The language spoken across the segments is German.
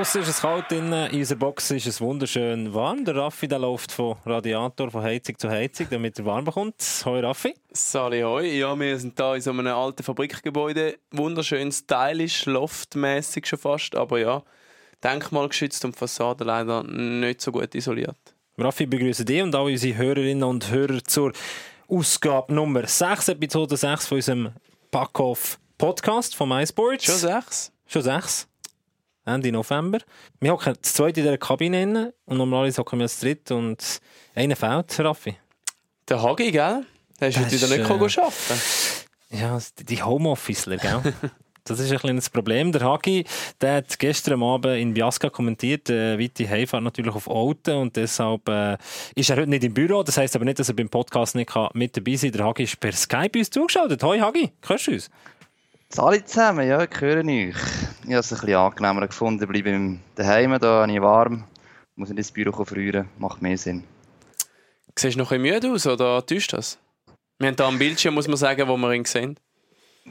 Draussen ist es kalt, innen. in unserer Box ist es wunderschön warm. Der Raffi der läuft von Radiator, von Heizung zu Heizung, damit er warm bekommt. Hoi Raffi. Sali hoi. Ja, wir sind hier in so einem alten Fabrikgebäude. Wunderschön stylisch, loftmäßig schon fast. Aber ja, denkmalgeschützt und Fassade leider nicht so gut isoliert. Raffi, begrüße dich und alle unsere Hörerinnen und Hörer zur Ausgabe Nummer 6, Episode 6 von unserem Packoff Podcast von MySports. Schon sechs? Schon sechs. Ende November. Wir hocken das zweite in dieser Kabine und normalerweise hocken wir das dritte und einer fehlt, Raffi. Der Hagi, gell? Der ist heute wieder nicht äh, arbeiten. Ja, die Homeofficer, gell? Das ist ein kleines Problem. Der Hagi, der hat gestern Abend in Biasca kommentiert, äh, weite Heimfahrt natürlich auf Alten und deshalb äh, ist er heute nicht im Büro. Das heisst aber nicht, dass er beim Podcast nicht mit dabei sein kann. Der Hagi ist per Skype uns zugeschaltet. Hoi Hagi, hörst du uns? Alle zusammen, ja, ich höre euch. Ich habe es ein bisschen angenehmer gefunden, bleibe daheim, da habe ich warm, muss nicht ins Büro frieren, macht mehr Sinn. Siehst du noch ein müde aus oder täuscht das? Wir haben hier am Bildschirm, muss man sagen, wo wir ihn sehen.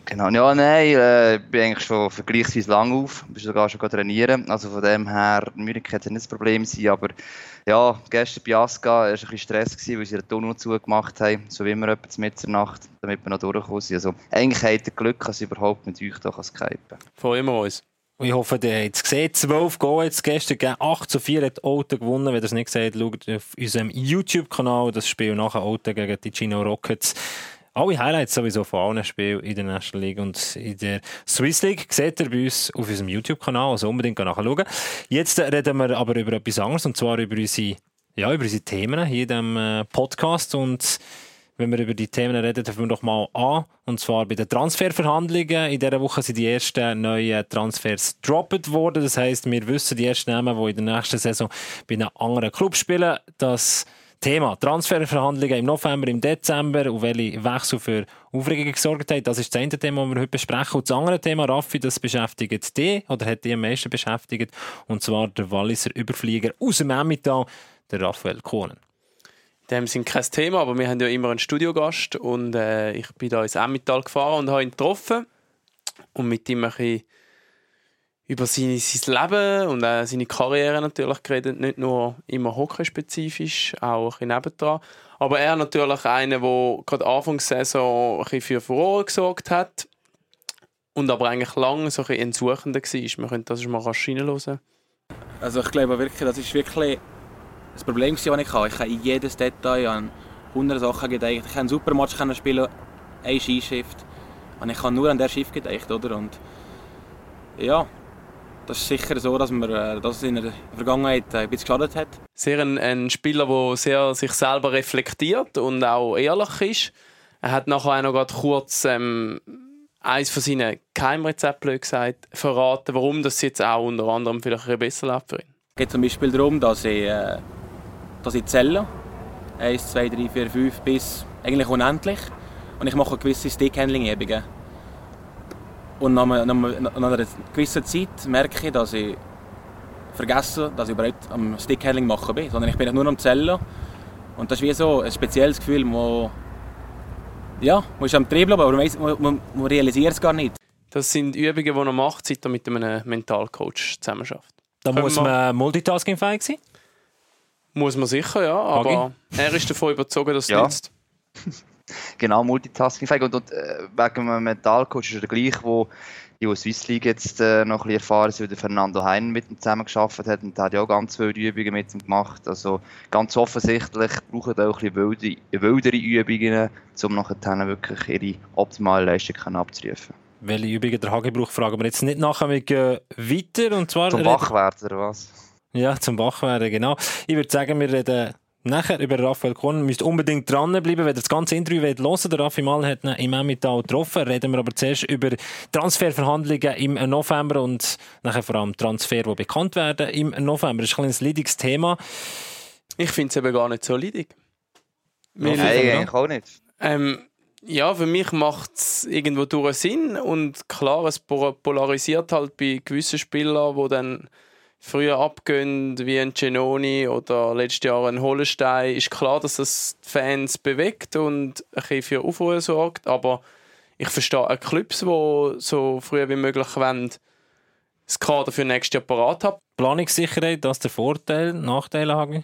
Genau, ja, nein, äh, ich bin eigentlich schon vergleichsweise lang auf, bin sogar schon trainieren, also von dem her, Müdigkeit wird nicht das Problem sein, aber ja, gestern bei Aska war es ein bisschen Stress, gewesen, weil sie den Tunnel zugemacht haben, so wie immer etwa Mitternacht, damit wir noch durchkommen. Also eigentlich hat er Glück, dass ich überhaupt mit euch hier skypen kann. Von immer uns. Ich hoffe, ihr habt es gesehen. 12 Go jetzt gestern gegeben. 8 zu 4 hat Auto gewonnen. Wenn ihr es nicht gesehen habt, schaut auf unserem YouTube-Kanal das Spiel nachher Auto gegen die Chino Rockets alle Highlights sowieso von allen Spielen in der National League und in der Swiss League seht ihr bei uns auf unserem YouTube-Kanal, also unbedingt nachschauen. Jetzt reden wir aber über etwas anderes und zwar über unsere, ja, über unsere Themen hier in diesem äh, Podcast und wenn wir über die Themen reden, fangen wir doch mal an. Und zwar bei den Transferverhandlungen. In dieser Woche sind die ersten neuen Transfers dropped worden. Das heisst, wir wissen die ersten Namen, die in der nächsten Saison bei einem anderen Club spielen. Das Thema Transferverhandlungen im November, im Dezember und welche Wechsel für Aufregung gesorgt haben. Das ist das eine Thema, das wir heute besprechen. Und das andere Thema, Raffi, das beschäftigt dich oder hat dich am meisten beschäftigt. Und zwar der Walliser Überflieger aus dem Emmental, der Raphael Kohnen. Dem sind kein Thema, aber wir haben ja immer einen Studiogast und äh, ich bin da ins Emmental gefahren und habe ihn getroffen und mit ihm ein bisschen über sein, sein Leben und auch seine Karriere natürlich geredet, nicht nur immer hockeyspezifisch, auch ein nebendran. Aber er natürlich einer, der gerade Anfangssaison ein bisschen für Furore gesorgt hat und aber eigentlich lange so ein bisschen Entsuchender war. Wir können das mal rasch reinhören. Also ich glaube wirklich, das ist wirklich das Problem, das ich hatte. Ich habe in jedes Detail an 100 Sachen gedacht. Ich kann einen super Match spielen, ein Skishift. Und ich kann nur an der Schiff gedacht, oder? Und ja, das ist sicher so, dass man äh, das in der Vergangenheit äh, ein bisschen geschadet hat. Sehr ein, ein Spieler, der sehr sich selber reflektiert und auch ehrlich ist. Er hat nachher auch noch gerade kurz ähm, eines von seinen Geheimrezepten gesagt, verraten, warum das jetzt auch unter anderem vielleicht besser läuft für ihn. Es geht zum Beispiel darum, dass ich, äh, dass ich zähle. 1, 2, 3, 4, 5 bis eigentlich unendlich. Und ich mache gewisse Stickhandling-Übungen. Und nach, nach, nach einer gewissen Zeit merke ich, dass ich vergesse, dass ich überhaupt am Stickhandling machen bin, sondern ich bin nur am Zellen. Und das ist wie so ein spezielles Gefühl, wo ja, man ist am Trieb, aber man, man, man realisiert es gar nicht. Das sind Übungen, die man macht, seit er mit einem Mentalcoach zusammenarbeitet. Da muss man multitaskingfähig sein? Muss man sicher, ja. Aber Hagi? er ist davon überzeugt, dass es ja. nützt. genau, multitaskingfähig. Und, und äh, wegen einem Mentalcoach ist er gleich, wo die aus Swiss League jetzt äh, noch ein bisschen erfahren sind, weil Fernando Hein mit ihm zusammengearbeitet hat und der hat ja auch ganz wilde Übungen mit ihm gemacht. Also ganz offensichtlich brauchen die auch ein bisschen wilde, wildere Übungen, um nachher wirklich ihre optimale Leistung abzurufen. Welche Übungen der Hagi braucht, fragen wir jetzt nicht nachher. Wir gehen weiter. Und zwar zum Wachwerden, oder was? Ja, zum Wachwerden, genau. Ich würde sagen, wir reden nachher über Raphael Korn müsst unbedingt dranbleiben, wenn ihr das ganze Interview wollt hören Der Raffi Mal hat ihn im Emmental getroffen. Reden wir aber zuerst über Transferverhandlungen im November und nachher vor allem Transfer, die bekannt werden im November. Das ist ein kleines leidiges Thema. Ich finde es eben gar nicht so leidig. Nein, eigentlich auch nicht. Ähm, ja, für mich macht es irgendwo durch Sinn und klar, es polarisiert halt bei gewissen Spielern, die dann früher abgehen, wie ein Genoni oder letztes Jahr ein Hollenstein, ist klar, dass das die Fans bewegt und ein bisschen für Aufruhr sorgt. Aber ich verstehe auch Clubs, die so früh wie möglich wollen, das Kader für nächstes Jahr parat habe. Planungssicherheit, das ist der Vorteil, Nachteile, Hagi?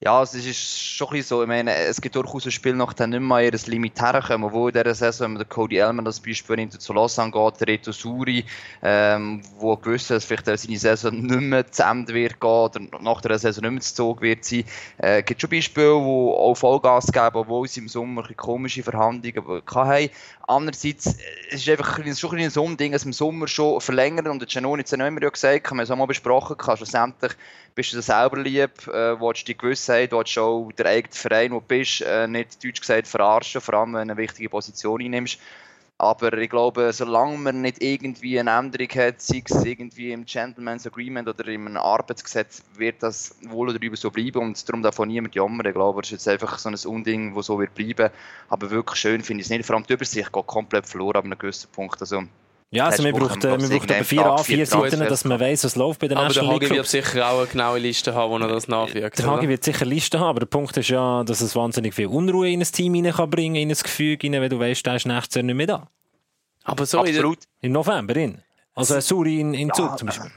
Ja, es ist schon ein so. Ich meine, es gibt durchaus ein Spiel nach dem nicht mehr ihr Limit herkommen, wo in dieser Saison, wenn man den Cody Elman das Beispiel nimmt, zu Lausanne geht, der Reto Suri, ähm, wo gewusst dass vielleicht seine Saison nicht mehr zu Ende wird gehen oder nach der Saison nicht mehr zu Zug wird sein. Es äh, gibt schon Beispiele, die auch Vollgas geben, obwohl sie im Sommer ein komische Verhandlungen hatten. Andererseits äh, es ist einfach ein, schon ein Umding, dass im Sommer schon verlängern und der Giannone hat es ja immer gesagt, haben wir es auch mal besprochen, schlussendlich bist du selber lieb, äh, willst die Gewissheit, willst du auch der eigene Verein, wo du bist, äh, nicht deutsch gesagt verarschen, vor allem wenn du eine wichtige Position einnimmst. Aber ich glaube, solange man nicht irgendwie eine Änderung hat, sei es irgendwie im Gentleman's Agreement oder einem Arbeitsgesetz, wird das wohl oder übel so bleiben und darum darf auch niemand jammern. Ich glaube, es ist jetzt einfach so ein Unding, das so wird bleiben. Aber wirklich schön finde ich es nicht. Vor allem die Übersicht geht komplett verloren ab einem gewissen Punkt. Also, ja, also man braucht, äh, man braucht aber vier A4 Seiten, dass man weiss, was läuft bei den Aber der Hagi wird sicher auch eine genaue Liste haben, wo er das nachwirkt. Der Hagi wird sicher Liste haben, aber der Punkt ist ja, dass es wahnsinnig viel Unruhe in ein Team hinein kann bringen, in ein Gefüge hinein, wenn du weißt, der ist nächstes Jahr nicht mehr da. Aber so Absolut. Im November, in. Also Suri in, in ja, Zug zum Beispiel.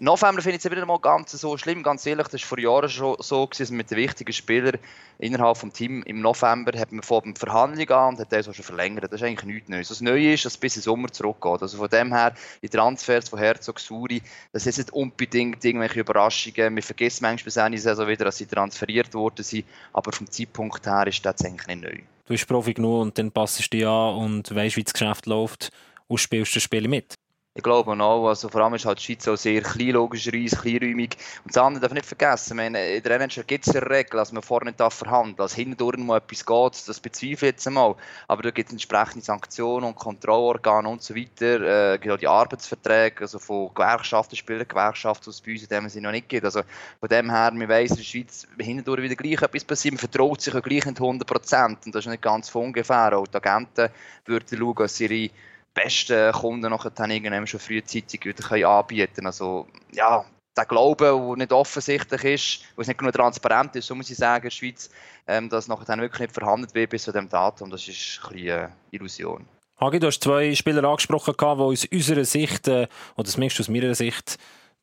November finde ich es wieder mal ganz so schlimm, ganz ehrlich. Das war vor Jahren schon so gewesen, mit den wichtigen Spielern innerhalb des Teams. Im November hat man vor der Verhandlung an und hat das auch schon verlängert. Das ist eigentlich nichts Neues. Das Neue ist, dass es bis in Sommer zurückgeht. Also von dem her, die Transfers von Herzog Suri, das ist nicht unbedingt irgendwelche Überraschungen. Man vergisst manchmal bis Ende Saison wieder, dass sie transferiert worden sind. Aber vom Zeitpunkt her ist das eigentlich nicht neu. Du bist Profi genug und dann passest du dich an und weißt, wie das Geschäft läuft und spielst das Spiel mit. Ich glaube auch, also vor allem ist halt die Schweiz auch sehr klein, logischerweise, kleinräumig. Und das andere darf nicht vergessen, meine, in der NHL gibt es eine Regel, dass man vorne nicht verhandeln darf. Dass hindurch mal etwas geht, das bezweifle ich jetzt einmal. Aber da gibt es entsprechende Sanktionen und Kontrollorgane und so weiter. Äh, gibt auch die Arbeitsverträge, also von Gewerkschaften, was es bei uns in dem Sinne noch nicht gibt. Also von dem her, man weiss, in der Schweiz hindurch wieder gleich etwas passiert. Man vertraut sich auch gleich nicht 100 Prozent. Und das ist nicht ganz von ungefähr. Auch die Agenten würden schauen, dass ihre besten Kunden nachher irgendwann schon frühzeitig wieder anbieten können. Also, ja, der Glaube, der nicht offensichtlich ist, wo es nicht genug transparent ist, so muss ich sagen, in der Schweiz, ähm, dass nachher dann wirklich nicht verhandelt wird bis zu dem Datum, das ist ein bisschen eine Illusion. Hagi, du hast zwei Spieler angesprochen, die aus unserer Sicht, äh, oder zumindest aus meiner Sicht,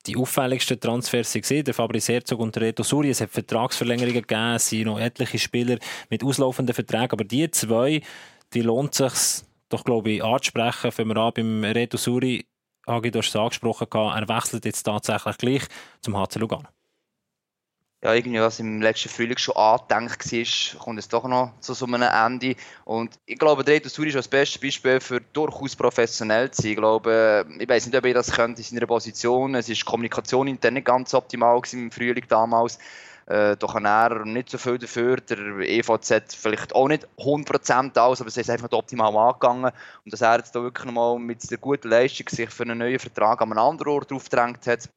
die auffälligsten Transfers waren, der Fabrice Herzog und der Reto Suri. Es hat Vertragsverlängerungen gegeben, es sind noch etliche Spieler mit auslaufenden Verträgen, aber die zwei, die lohnt sich doch, glaube ich, anzusprechen. Fangen wir an beim Reto Suri. Agi, du hast es angesprochen, er wechselt jetzt tatsächlich gleich zum HC Lugano. Ja, irgendwie was im letzten Frühling schon angedenkt war, kommt es doch noch zu so einem Ende. Und ich glaube, der Reto Suri ist das beste Beispiel für durchaus professionell zu sein. Ich glaube, ich weiß nicht, ob er das könnte in seiner Position. Es ist Kommunikation intern nicht ganz optimal im Frühling damals. Äh, kann er nicht so viel dafür. Der EVZ vielleicht auch nicht 100% aus, aber es ist einfach optimal angegangen. Und dass er jetzt da wirklich nochmal mit der guten Leistung sich für einen neuen Vertrag an einem anderen Ort aufgedrängt hat,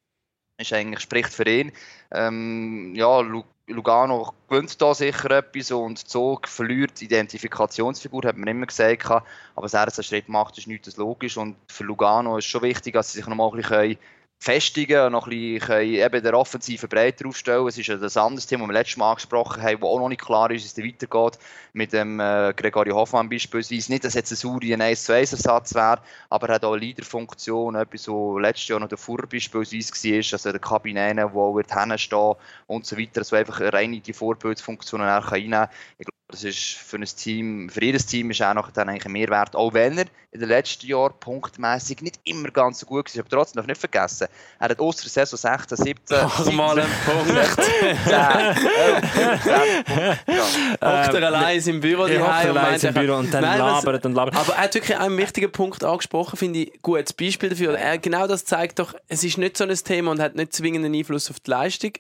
ist eigentlich, spricht für ihn. Ähm, ja, Lugano gewinnt da sicher etwas und Zog verliert die Identifikationsfigur, hat man immer gesagt. Aber was er jetzt einen Schritt macht, ist nichts logisch. Und für Lugano ist es schon wichtig, dass sie sich noch mal ein bisschen festigen und noch ein bisschen eben der offensive breiter aufstellen. Es ist ja das andere Thema, das wir letztes Mal angesprochen haben, wo auch noch nicht klar ist, wie es weitergeht. Mit dem äh, Gregorio Hoffmann beispielsweise. Nicht, dass jetzt ein Suri ein 1 zu 1 Ersatz wäre, aber er hat auch eine Leaderfunktion, etwas, was letztes Jahr noch davor beispielsweise war, also der Kabine, wo er hinstehen und so weiter, so einfach eine reine die Vorbildsfunktion reinnehmen kann. Ich das ist für ein Team, für jedes Team ist auch noch dann eigentlich ein Mehrwert, auch wenn er in den letzten Jahren punktmäßig nicht immer ganz so gut war. Aber trotzdem darf nicht vergessen, er hat aus der Saison 16, 17, Ach, mal einen Punkt. 10, 11, 10 Punkte. Hockt er allein im Büro die allein im Büro und dann Nein, labert und labert. Aber er hat wirklich einen wichtigen Punkt angesprochen, finde ich, gutes Beispiel dafür. Er, genau das zeigt doch, es ist nicht so ein Thema und hat nicht zwingenden Einfluss auf die Leistung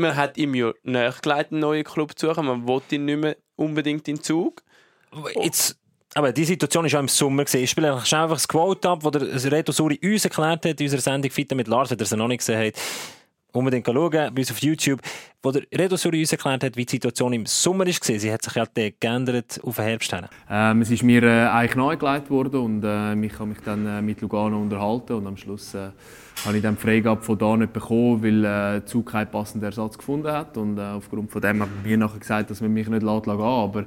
man hat ihm ja nachgelegt, einen neuen Club zu suchen. Man wollte ihn nicht mehr unbedingt in Zug. Jetzt, aber die Situation war auch im Sommer. Gewesen. Ich spiele einfach das Quote ab, das der Reto Suri uns erklärt hat in unserer Sendung Fitte mit Lars, wenn er es noch nicht gesehen hat. Unbedingt schauen, bei uns auf YouTube. wo der Redo Suri uns erklärt hat, wie die Situation im Sommer war. Sie hat sich ja geändert auf den Herbst hin. Ähm, es ist mir äh, eigentlich neu gelegt worden und äh, ich habe mich dann äh, mit Lugano unterhalten und am Schluss äh, habe ich dann die Freigabe von da nicht bekommen, weil äh, Zug keinen passenden Ersatz gefunden hat. Und äh, aufgrund von dem hat mir nachher gesagt, dass man mich nicht lässt, gehen. Aber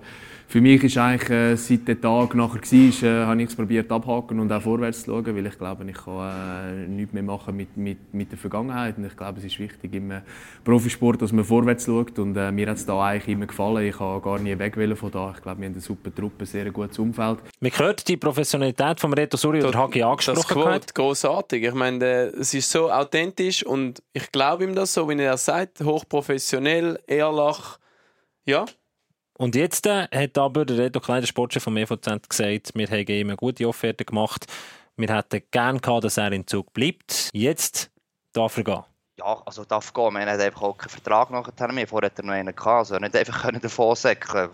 für mich ist eigentlich, äh, seit der Tag nachher war, äh, habe ich es probiert abhaken und auch vorwärts zu schauen, weil ich glaube, ich kann äh, nichts mehr machen mit, mit, mit der Vergangenheit und ich glaube, es ist wichtig im äh, Profisport, dass man vorwärts schaut und äh, mir hat es da eigentlich immer gefallen. Ich habe gar nie weg von da. Ich glaube, wir haben eine super Truppe, sehr gutes Umfeld. Man hört die Professionalität von Reto Suri oder Hagi angesprochen. Das ist großartig. Ich meine, es ist so authentisch und ich glaube ihm das so, wie er sagt, hochprofessionell, ehrlich. Ja, und jetzt äh, hat aber der Reto Kleiner, Sportchef vom EVZ, gesagt, wir haben ihm eine gute Offerte gemacht. Wir hätten gerne gehabt, dass er in Zug bleibt. Jetzt darf er gehen. Ja, also darf gehen. Wir haben einfach auch keinen Vertrag nachher mehr. Vorher hat er noch einen gehabt. Also nicht einfach davon sagen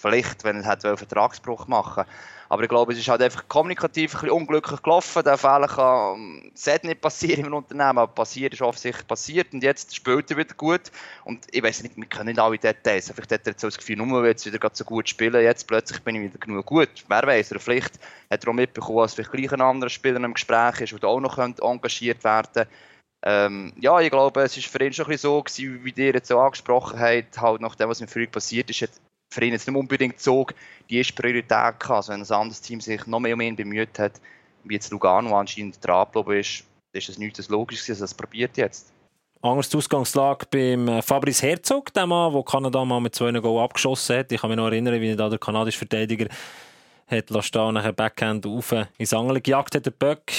Vielleicht, wenn er einen Vertragsbruch machen aber ich glaube, es ist halt einfach kommunikativ ein bisschen unglücklich gelaufen. Der Fehler kann, sollte nicht passieren im Unternehmen, aber passiert ist offensichtlich passiert. Und jetzt spielt er wieder gut. Und ich weiß nicht, wir können nicht alle Details. Vielleicht hat er jetzt so das Gefühl, nur jetzt wieder so gut spielen, jetzt plötzlich bin ich wieder genug gut. Wer weiß, oder vielleicht hat er auch mitbekommen, dass vielleicht gleich ein anderer Spieler im Gespräch ist, der auch noch engagiert werden könnte. Ähm, ja, ich glaube, es war für ihn schon ein bisschen so, gewesen, wie ihr jetzt so angesprochen habt, halt nach dem, was im Frühling passiert ist, für ihn jetzt nicht unbedingt Zug die erste Priorität gehabt. Also wenn ein anderes Team sich noch mehr um ihn bemüht hat, wie jetzt Lugano anscheinend dran geblieben ist, ist das nichts Logisches, als er es probiert jetzt. Anders Ausgangslage beim äh, Fabrice Herzog, dem Mann, der Kanada mal mit zwei Goal abgeschossen hat. Ich kann mich noch erinnern, wie da der kanadische Verteidiger hat stehen, nachher Backhand auf ins Angel gejagt hat, der Böck.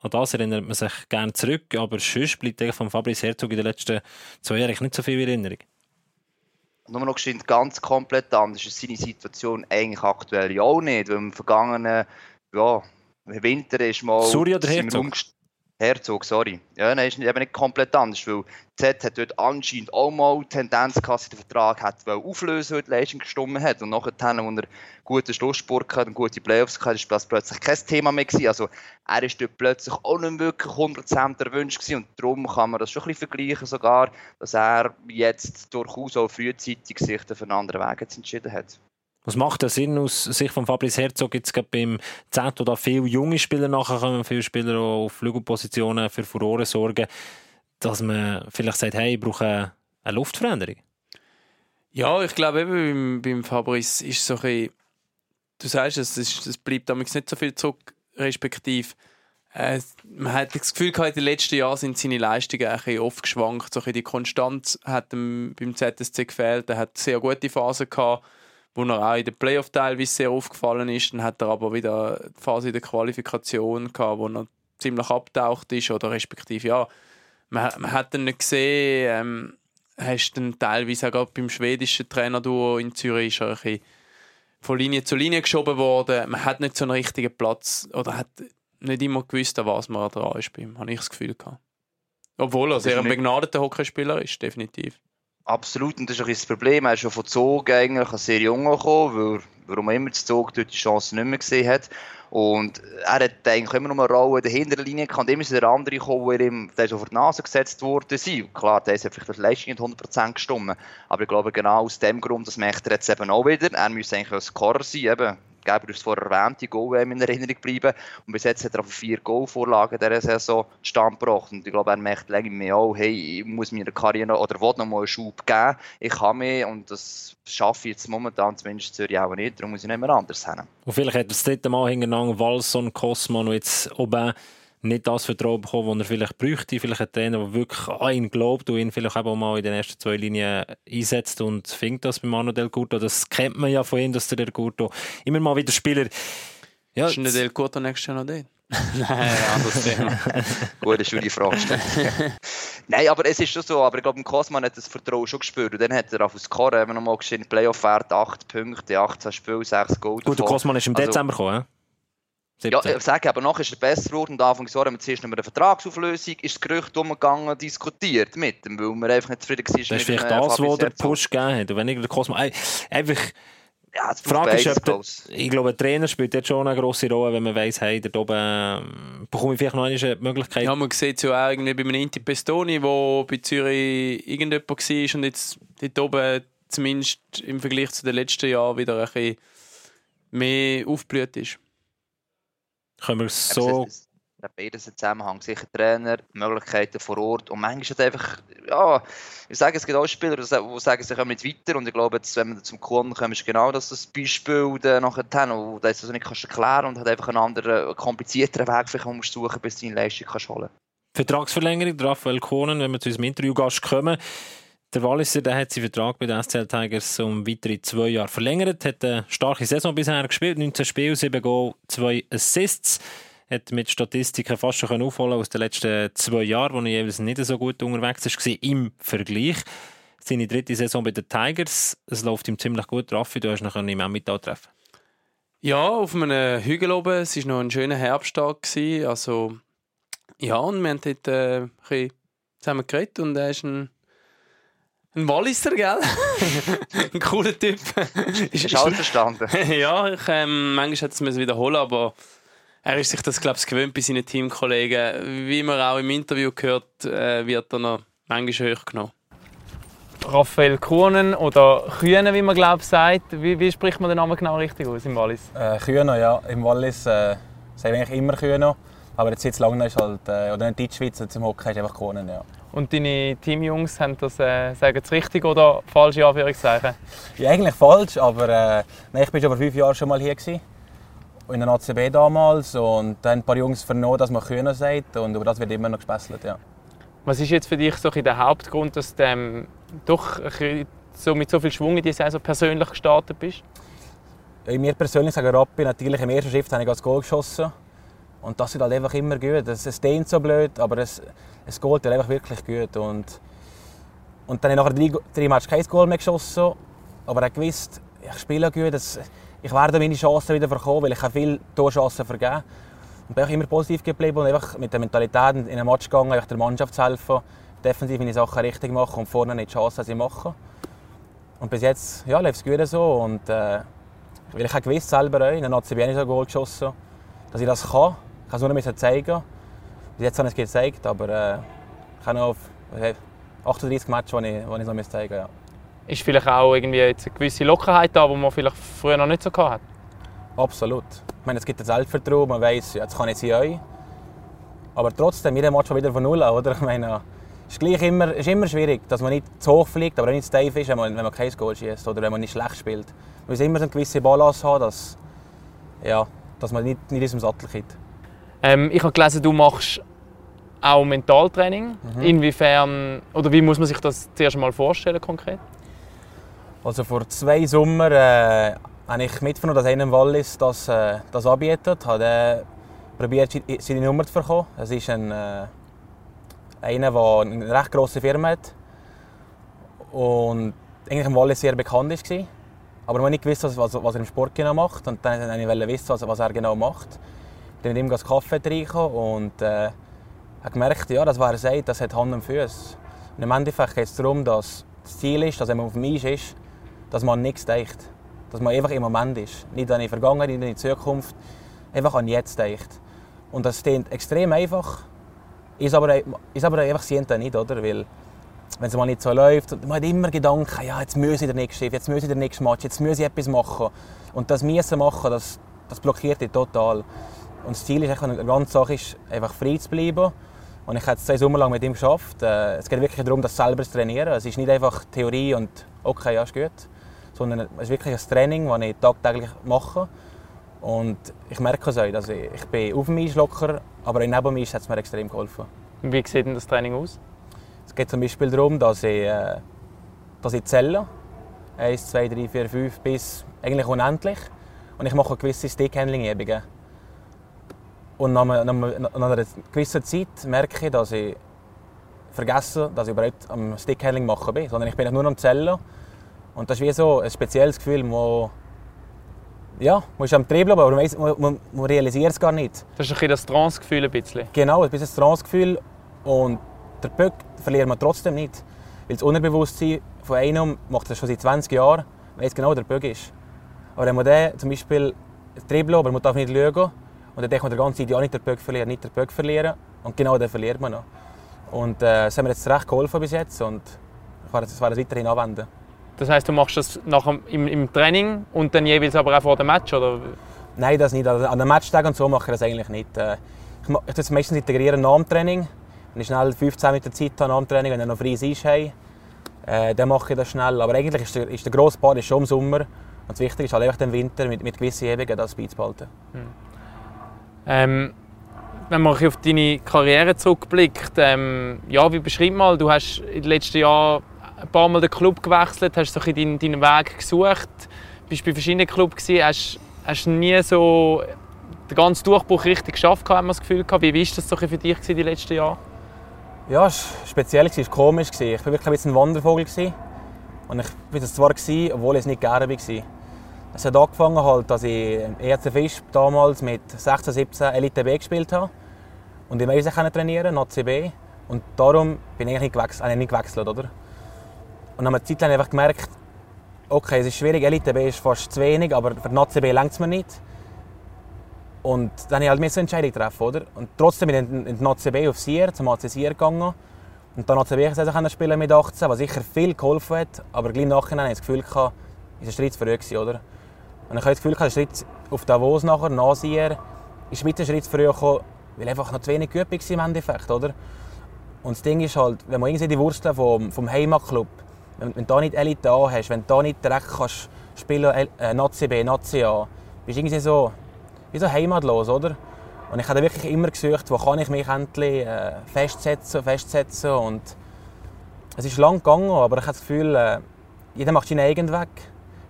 An das erinnert man sich gerne zurück, aber sonst bleibt von Fabrice Herzog in den letzten zwei Jahren nicht so viel in Erinnerung nur noch ganz komplett anders ist seine Situation eigentlich aktuell ja auch nicht, weil im vergangenen ja, Winter ist mal... Surya oder Herzog? Herzog, sorry. Ja, nein, ist eben nicht komplett anders, weil Z hat dort anscheinend auch mal Tendenz gehabt, dass der Vertrag hat auflösen weil die Leistung gestimmt hat. Und nachher, als er guten Schlusssport hatte und gute Playoffs hatte, war das plötzlich kein Thema mehr. Gewesen. Also er ist dort plötzlich auch nicht wirklich 100% erwünscht gewesen. und darum kann man das schon ein bisschen vergleichen sogar, dass er jetzt durchaus auch frühzeitig sich für einen anderen Weg entschieden hat. Was macht der Sinn aus Sicht von Fabrice Herzog jetzt gerade beim Z, wo da viele junge Spieler nachkommen, viele Spieler auf Flügelpositionen für Furore sorgen, dass man vielleicht sagt, hey, ich brauche eine Luftveränderung? Ja, ich glaube eben beim, beim Fabrice ist so ein bisschen, du sagst es, es bleibt damals nicht so viel zurück, respektive äh, man hat das Gefühl gehabt, in den letzten Jahren sind seine Leistungen ein oft geschwankt. So ein die Konstanz hat ihm beim ZSC gefehlt. Er hat sehr gute Phasen gehabt wo er auch in den Playoff teilweise sehr aufgefallen ist. Dann hat er aber wieder die Phase in der Qualifikation gehabt, wo er ziemlich abtaucht ist oder respektive ja, man, man hat ihn nicht gesehen. Ähm, hast dann teilweise auch beim schwedischen Trainerduo in Zürich ist er ein bisschen von Linie zu Linie geschoben worden. Man hat nicht so einen richtigen Platz oder hat nicht immer gewusst, an was man dran ist. Habe ich das Gefühl gehabt. Obwohl er sehr ein begnadeter Hockeyspieler ist, definitiv. Absolut, und das ist ein das Problem. Er ist schon von Zug eigentlich sehr jung gekommen, weil, warum immer der Zug dort die Chance nicht mehr gesehen hat. Und er hat eigentlich immer noch eine Rolle in der hinteren Linie gehabt. Immer der andere gekommen, der ihm der so vor die Nase gesetzt wurde. Klar, der ist vielleicht die Leistung nicht 100% gestimmt. Aber ich glaube, genau aus dem Grund, das merkt er jetzt eben auch wieder. Er müsste eigentlich ein Scorer sein, eben Geber ist vorher erwähnt, die Goal in Erinnerung bleiben. Und bis jetzt hat er auf vier Goal-Vorlagen dieser Saison Stand gebracht. Und ich glaube, er merkt mehr auch, hey, ich muss meiner Karriere oder will noch mal einen Schub geben. Ich kann mehr und das schaffe ich jetzt momentan zumindest in Zürich auch nicht. Darum muss ich nicht mehr anders hin. Und vielleicht hat das dritte Mal hintereinander Walson, Cosmo und jetzt oben nicht das Vertrauen bekommen, das er vielleicht bräuchte. Vielleicht ein Trainer, der wirklich an ihn glaubt und ihn vielleicht auch mal in den ersten zwei Linien einsetzt und findet das bei Manu Del Curto. Das kennt man ja von ihm, dass der Del Curto immer mal wieder Spieler... Ja, ist der Del Curto nächstes Jahr noch dort? Nein, anderes Thema. Gut, dass du die Frage Nein, aber es ist schon so. Aber ich glaube, Kosman hat das Vertrauen schon gespürt. Und dann hat er auf das Score eben nochmal geschehen, Playoff-Wert 8 Punkte, 18 Spiele, 6 Gold. Gut, der Kosman ist im also, Dezember gekommen, 17. Ja, ich sage aber nachher ist er besser geworden und Anfang des Jahres haben wir zuerst noch eine Vertragsauflösung, ist das Gerücht umgegangen, diskutiert mit ihm, weil wir einfach nicht zufrieden waren. Das ist vielleicht das, was der Push gegeben hat. Und wenn ich der Cosmo einfach Ja, es Die Frage ist, ob der, ich glaube, ein Trainer spielt dort schon eine grosse Rolle, wenn man weiss, hey, dort oben ähm, bekomme ich vielleicht noch eine Möglichkeit. Ja, man sieht es ja auch irgendwie bei einem Inti Pestoni, der bei Zürich irgendjemand war und jetzt dort oben zumindest im Vergleich zu den letzten Jahren wieder ein bisschen mehr aufgeblüht ist. Können wir so... es- es- beides im Zusammenhang. Sicher Trainer, Möglichkeiten vor Ort. Und manchmal ist einfach, ja, ich sage, es gibt auch Spieler, die sa- die sagen, sie kommen nicht weiter. Und ich glaube, jetzt, wenn wir zum Kunden kommen, ist genau das das Beispiel dann nachher haben, wo du das also nicht kannst erklären und hat einfach einen anderen, komplizierteren Weg vielleicht musst suchen, bis du deine Leistung kannst holen Vertragsverlängerung, Raphael Kohnen, wenn wir zu unserem Interviewgast kommen. Der Walliser der hat seinen Vertrag bei den SCL Tigers um weitere zwei Jahre verlängert, hat eine starke Saison bisher gespielt, 19 Spiele, 7 Goal, 2 Assists. Hat mit Statistiken fast schon aufholen aus den letzten zwei Jahren, wo er jeweils nicht so gut unterwegs war, im Vergleich. Seine dritte Saison bei den Tigers, es läuft ihm ziemlich gut. Raffi, du hast ihn im Emmental treffen. Ja, auf einem Hügel oben. Es war noch ein schöner Herbsttag. Also, ja, und wir haben dort äh, zusammen geredet und er ist ein, ein Walliser, gell? ein cooler Typ. ist, alles verstanden. ja, ich, ähm, manchmal hätte es es wiederholen, aber er ist sich das, glaube ich, gewöhnt bei seinen Teamkollegen. Wie man auch im Interview gehört, äh, wird er noch manchmal hochgenommen. Raphael Kuhnen oder Kühne, wie man glaubt sagt. Wie, wie spricht man den Namen genau richtig aus im Wallis? Äh, Kühner, ja. Im Wallis äh, sagen wir eigentlich immer Kühner. Aber jetzt seit langem ist halt, äh, oder in der Deutschschweiz zum Hockey ist einfach Kuhnen, ja. Und deine Teamjungs haben das, äh, sagen es richtig oder falsche Anführungszeichen? Ja, eigentlich falsch, aber äh, nein, ich war schon vor fünf Jahren schon mal hier. Gewesen, in der ACB damals. Und dann haben ein paar Jungs vernommen, dass man Kühner sagt. Und über das wird immer noch gespesselt, ja. Was ist jetzt für dich so der Hauptgrund, dass du ähm, doch so mit so viel Schwung in die Saison persönlich gestartet bist? Ja, mir persönlich sagen Rappi, natürlich im ersten Schritt habe ich das Goal geschossen. Und das ist halt einfach immer gut. Es, es klingt so blöd, aber es, es geht halt einfach wirklich gut. Und, und dann habe ich nach drei, drei Matches kein Goal mehr geschossen. Aber ich gewusst, ich spiele gut. Es, ich werde meine Chancen wieder bekommen, weil ich habe viele Torchancen vergeben. Und bin auch immer positiv geblieben und einfach mit der Mentalität in einen Match gegangen, einfach der Mannschaft zu helfen, defensiv meine Sachen richtig machen und vorne nicht die Chancen dass ich mache. Und bis jetzt ja, läuft es gut so. Und, äh, weil ich habe gewusst selber auch, in der ACB habe so ein Goal geschossen, dass ich das kann. Ich kann es nur noch zeigen. Bis jetzt habe ich es gezeigt, aber äh, ich habe noch auf, äh, 38 Matches, die ich, die ich noch zeigen ja. Ist vielleicht auch irgendwie jetzt eine gewisse Lockerheit da, die man vielleicht früher noch nicht so hatte? Absolut. Ich meine, es gibt ein Selbstvertrauen, man weiß, jetzt kann ich sie euch. Aber trotzdem, jeder Match wieder von Null an, oder? Ich meine, es ist, gleich immer, ist immer schwierig, dass man nicht zu hoch fliegt, aber auch nicht zu tief ist, wenn man, wenn man kein Goal schießt oder wenn man nicht schlecht spielt. Man muss immer so eine gewisse Balance haben, dass, ja, dass man nicht, nicht aus dem Sattel kommt. Ähm, ich habe gelesen, du machst auch Mentaltraining. Mhm. Inwiefern, oder wie muss man sich das zuerst mal vorstellen konkret? Also vor zwei Sommern äh, habe ich mitgenommen, dass einer im Wallis das, äh, das anbietet. Habe dann probiert, seine Nummer zu bekommen. Es ist ein, äh, einer, der eine recht grosse Firma hat und eigentlich im Wallis sehr bekannt war. Aber man nicht gewusst, was, was, was er im Sport genau macht. Und dann wollte ich wissen, was, was er genau macht. Bin mit ihm einen Kaffee trinken und äh, habe gemerkt, ja, das, was er sagt, das hat Hand und Füße. Und im Endeffekt geht es darum, dass das Ziel ist, dass wenn man auf Eis ist, dass man an nichts denkt. Dass man einfach im Moment ist. Nicht an die Vergangenheit, nicht an die Zukunft. Einfach an jetzt denkt. Und das klingt extrem einfach. Ist aber, ist aber einfach das nicht, oder? Weil, wenn es mal nicht so läuft, man hat immer Gedanken, ja, jetzt muss ich der nächste Schiff, jetzt muss ich der nächste Match, jetzt muss ich etwas machen. Und das müssen machen, das, das blockiert dich total. Und das Ziel ist, einfach, eine ganze Sache ist, einfach frei zu bleiben. Und ich habe es zwei Sommer lang mit ihm geschafft. Äh, Es geht wirklich darum, das selber zu trainieren. Es ist nicht einfach Theorie und okay, ja, ist gut. Sondern es ist wirklich ein Training, das ich tagtäglich mache. Und ich merke es auch, dass ich, ich bin auf dem Eis locker, aber neben dem Eis hat es mir extrem geholfen. Wie sieht denn das Training aus? Es geht zum Beispiel darum, dass ich, äh, dass ich zähle. 1, 2, 3, 4, 5 bis eigentlich unendlich. Und ich mache gewisse Stickhandling-Übungen. Und nach, einer- nach, gewissen Zeit merke ich, dass ich vergesse, dass ich überhaupt am Stickhandling machen bin. Sondern ich bin nur am Zählen. Und das ist wie so ein spezielles Gefühl, wo ja, man ist am Dribbeln, aber man, man, man, realisiert es gar nicht. Das ist ein bisschen das Trance-Gefühl ein bisschen. Genau, ein bisschen das Trance-Gefühl. Und der Böck verliert man trotzdem nicht. Weil das Unterbewusstsein von einem macht das schon seit 20 Jahren, weiß genau, der Böck ist. Aber wenn man den zum Beispiel dribbelt, aber man darf nicht schauen, und dann denkt man die ganze Zeit, ja, nicht der Böck verlieren, nicht der Böck verlieren. Und genau den verliert man noch. Und äh, das hat mir jetzt recht geholfen bis jetzt und ich werde das, das weiterhin anwenden. Das heißt, du machst das nachher im, im Training und dann jeweils aber auch vor dem Match? Oder? Nein, das nicht. Also an den Matchtagen und so mache ich das eigentlich nicht. Äh, Ich, ich tue es meistens integrieren nach dem Training. Wenn ich schnell 15 Minuten Zeit habe nach dem Training, wenn ich noch freies Eis habe, äh, dann mache ich das schnell. Aber eigentlich ist der, ist der grosse Part ist schon im Sommer. Und das Wichtige ist halt einfach im Winter mit, mit gewissen Hebungen das beizubehalten. Ähm, wenn man auf deine Karriere zurückblickt, ähm, ja, wie beschreib mal, du hast in den letzten Jahren ein paar Mal den Club gewechselt, hast so deinen, deinen Weg gesucht, bist bei verschiedenen Clubs gewesen, hast, hast nie so den ganzen Durchbruch richtig geschafft, hat man das Gefühl gehabt. Wie war das so für dich gewesen, die letzten Jahre? Ja, es war speziell, es war komisch. Ich war wirklich ein ein Wandervogel. Und ich war das zwar, obwohl ich es nicht gerne war. Es hat angefangen, halt, dass ich ERC Fisch damals mit 16, 17 Elite B gespielt habe. Und wollte auch trainieren, ACB. Und darum bin ich eigentlich nicht gewechselt. Nicht gewechselt oder? Und dann habe ich eine einfach gemerkt, okay, es ist schwierig, Elite B ist fast zu wenig, aber für den ACB längt es mir nicht. Und dann musste ich halt eine Entscheidung treffen, oder? Und trotzdem bin ich in in den ACB auf Sier, zum AC Sier gegangen. Und dann ACB Saison spielen mit 18, was sicher viel geholfen hat. Aber gleich im Nachhinein hatte ich das Gefühl, gehabt, ist ein zu früh gewesen, oder? Und ich habe das Gefühl, der Schritt auf Davos nachher, nach Sier, ist mit ein Schritt zu früh gekommen, weil einfach noch zu wenig geübt war im Endeffekt, oder? Und das Ding ist halt, wenn man irgendwie die Wurzeln vom, vom Heimatclub, wenn, wenn du da nicht Elite A hast, wenn du da nicht direkt kannst spielen äh, Nazi B, Nazi A, bist du irgendwie so, wie so heimatlos, oder? Und ich habe wirklich immer gesucht, wo kann ich mich endlich äh, festsetzen, festsetzen und es ist lang gegangen, aber ich habe das Gefühl, äh, jeder macht seinen eigenen Weg.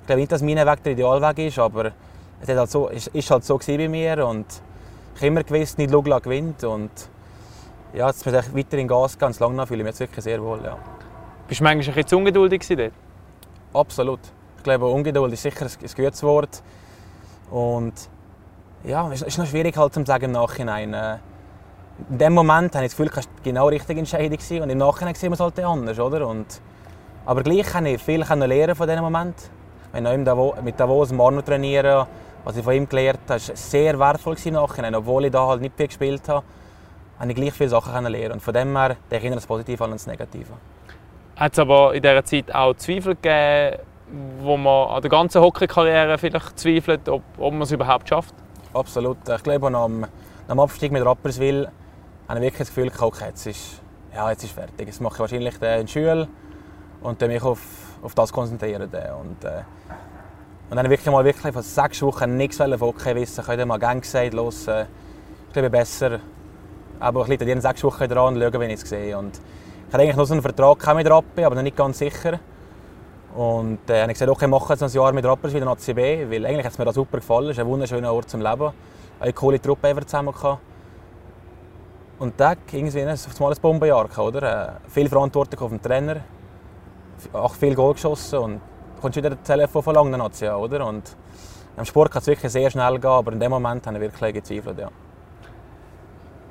Ich glaube nicht, dass mein Weg der Idealweg ist, aber es halt so, ist, ist halt so bei mir und ich habe immer gewusst, nicht Lugla gewinnt und ja, jetzt muss ich weiter in Gas und lange fühle ich mich jetzt wirklich sehr wohl, ja. Bist du manchmal ein bisschen ungeduldig dort? Absolut. Ich glaube, Ungeduld ist sicher ein gutes Wort. Und ja, es ist noch schwierig halt zu sagen im Nachhinein. Äh, In dem Moment habe ich das Gefühl, es genau die richtige Entscheidung gewesen. und im Nachhinein sehen wir es halt anders, oder? Und, aber gleich kann ich viel lernen von diesem Moment. Wenn ich Davo, mit Davos Marno trainieren, was ich von ihm gelernt habe, war sehr wertvoll Nachhinein. Obwohl ich da halt nicht viel gespielt habe, habe ich gleich viele Sachen lernen. Und von dem her denke ich das Positive als das Negative. Hat es aber in dieser Zeit auch Zweifel gegeben, wo man an der ganzen Hockeykarriere vielleicht zweifelt, ob, ob man es überhaupt schafft? Absolut. Ich glaube, nach dem, Abstieg mit Rapperswil habe ich wirklich das Gefühl, okay, jetzt ist, ja, jetzt ist fertig. Jetzt mache ich wahrscheinlich in die Schule und dann mich auf, auf das konzentrieren. Und, äh, und dann wirklich mal wirklich vor sechs Wochen nichts von Hockey wissen. Ich habe mal gerne gesagt, los, äh, ich glaube besser, aber ich liege in diesen sechs Wochen dran und schaue, wenn ich es sehe. Und ich hatte eigentlich noch so einen Vertrag mit Rappe, aber noch nicht ganz sicher. Und äh, habe ich gesagt, okay, mache jetzt noch ein Jahr mit Rappers wieder ACB, weil eigentlich hat es mir da super gefallen. Es ist ein wunderschöner Ort zum Leben. Eine coole Truppe einfach zusammen gehabt. Und dann irgendwie ein, auf ein Bombenjahr oder? Äh, viel Verantwortung auf dem Trainer, auch viel Goal geschossen und kommst wieder das Telefon von langen Nazi an, oder? Und im Sport kann es wirklich sehr schnell gehen, aber in dem Moment habe ich wirklich gezweifelt, ja.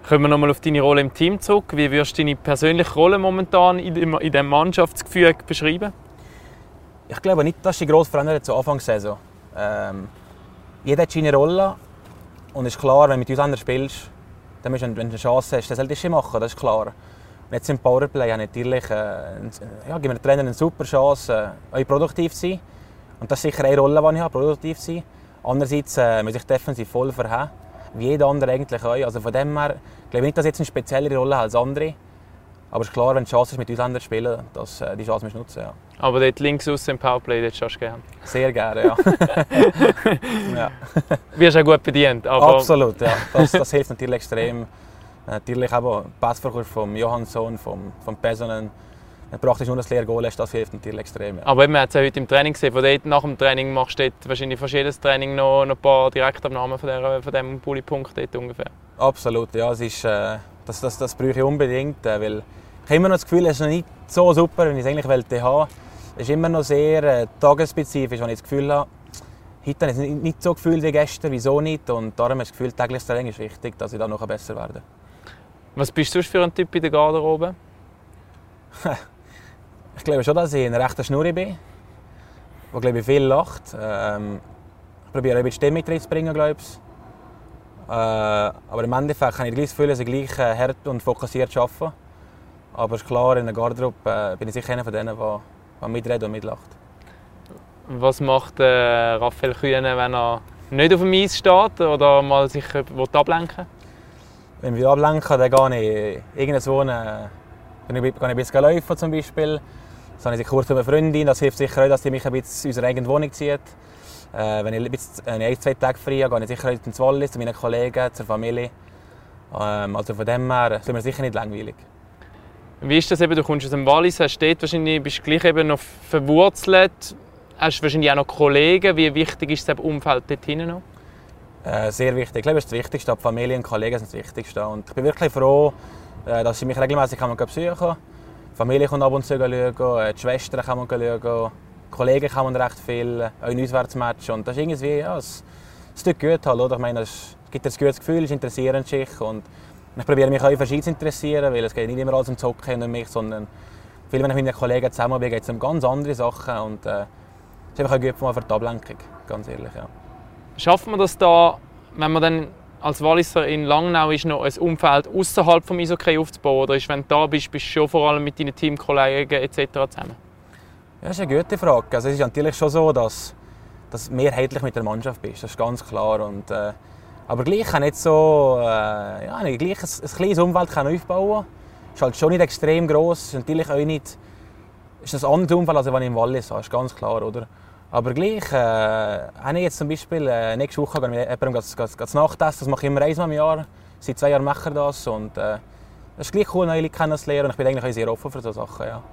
Kommen wir nochmal auf deine Rolle im Team zurück. Wie würdest du deine persönliche Rolle momentan in dem, in dem Mannschaftsgefüge beschreiben? Ich glaube nicht, dass sich gross verändert zu Anfang der Saison. Ähm, jeder hat seine Rolle und es ist klar, wenn du mit uns anders spielst, dann musst du, wenn du eine Chance hast, dann solltest du sie machen, das ist klar. Jetzt im Powerplay habe ich natürlich, äh, ja, geben wir den Trainer eine super Chance, äh, produktiv zu sein. Und das ist sicher eine Rolle, die ich habe, produktiv zu sein. Andererseits äh, muss ich defensiv voll verheben, wie jeder andere eigentlich auch. Also von dem her glaube ich nicht, dass ich jetzt eine speziellere Rolle habe als andere. Aber es ist klar, wenn die Chance hast, mit uns anders zu spielen, dass äh, die Chance musst nutzen ja. Aber dort links aus im Powerplay, dort schaust du gerne. Sehr gerne, ja. ja. Wirst auch gut bedient. Aber Absolut, ja. Das, das hilft natürlich extrem. Natürlich auch Passverkauf vom Johansson, vom Pesonen. Wenn du praktisch nur das leere Goal das hilft natürlich extrem. Ja. Aber eben, man hat es ja heute im Training gesehen. Von dort, nach dem Training machst du dort wahrscheinlich fast jedes Training noch, noch ein paar Direktabnahmen von, der, von diesem Bullypunkt dort ungefähr. Absolut, ja. Es ist, äh, das, das, das brauche ich unbedingt, äh, weil ich habe immer noch das Gefühl, es ist noch nicht so super, wie ich es eigentlich wollte haben. Es ist immer noch sehr äh, tagesspezifisch, wenn ich das Gefühl habe, heute habe ich es nicht, nicht so gefühlt wie gestern, wieso nicht? Und darum ich das Gefühl, tägliches Training ist wichtig, dass ich da noch besser werde. Was bist du für ein Typ in der Garderobe? Ich glaube schon, dass ich ein rechter Schnurri bin, der glaube ich, viel lacht. Ähm, Ich probiere ein bisschen Stimmung reinzubringen, glaube ich. Äh, aber im Endeffekt habe ich das Gefühl, dass ich gleich äh, hart und fokussiert arbeite. Aber ist klar, in der Garderobe äh, bin ich sicher einer von denen, der, mitredet und mitlacht. Was macht äh, Raphael Kühne, wenn er nicht auf dem Eis steht oder mal sich äh, will ablenken Wenn ich mich ablenke, dann gehe ich irgendwo äh, gehe ich ein bisschen laufen zum Beispiel. Dann habe ich kurz mit Freundin, das hilft sicher auch, dass sie mich ein bisschen in unsere eigene Wohnung zieht. Äh, wenn ich ein, bisschen, ein, zwei Tage frei habe, gehe ich sicher ins Wallis zu meinen Kollegen, zur Familie. Ähm, also von dem her ist mir sicher nicht langweilig. Wie ist das eben? Du kommst aus dem Wallis, hast dort wahrscheinlich, bist gleich eben noch verwurzelt, hast wahrscheinlich auch noch Kollegen. Wie wichtig ist das Umfeld dort hinten noch? Äh, sehr wichtig. Ich glaube, das ist das Wichtigste. Die Familie und Kollegen sind das Wichtigste. Und ich bin wirklich froh, äh, dass ich mich regelmäßig besuchen kann. Die Familie kommt ab und zu schauen, äh, die Schwestern kann man schauen, die Kollegen kann man recht viel, auch in Auswärtsmatchen. Und das ist irgendwie, ja, es tut gut halt, oder? Ich meine, es gibt ein gutes Gefühl, es interessiert sich und ich probiere mich auch für Ski zu interessieren, weil es geht nicht immer alles um Zocken und mich, sondern viel, wenn ich mit meinen Kollegen zusammen bin, geht es um ganz andere Sachen und äh, es ist einfach gut mal für die Ablenkung, ganz ehrlich, ja. Schafft man das da, wenn man dann als Walliser in Langnau ist, noch ein Umfeld außerhalb vom Eishockey aufzubauen? Oder ist, wenn du da bist, bist du schon vor allem mit deinen Teamkollegen etc. zusammen? Ja, das ist eine gute Frage. Also es ist natürlich schon so, dass, du mehrheitlich mit der Mannschaft bist, das ist ganz klar. Und, äh, aber gleich kann nicht so, äh, ja, gleich ein, ein kleines Umfeld kann aufbauen. Ist halt schon nicht extrem groß. Ist natürlich auch nicht, ist ein anderes Umfeld, als wenn ich im Wallis habe, ist ganz klar, oder? Aber gleich, äh, habe ich jetzt zum Beispiel äh, nächste Woche mit jemandem das Nachtessen, das mache ich immer einmal im Jahr. Seit zwei Jahren mache ich das und äh, es ist gleich cool, neue Leute kennenzulernen und ich bin eigentlich sehr offen für solche Sachen, ja.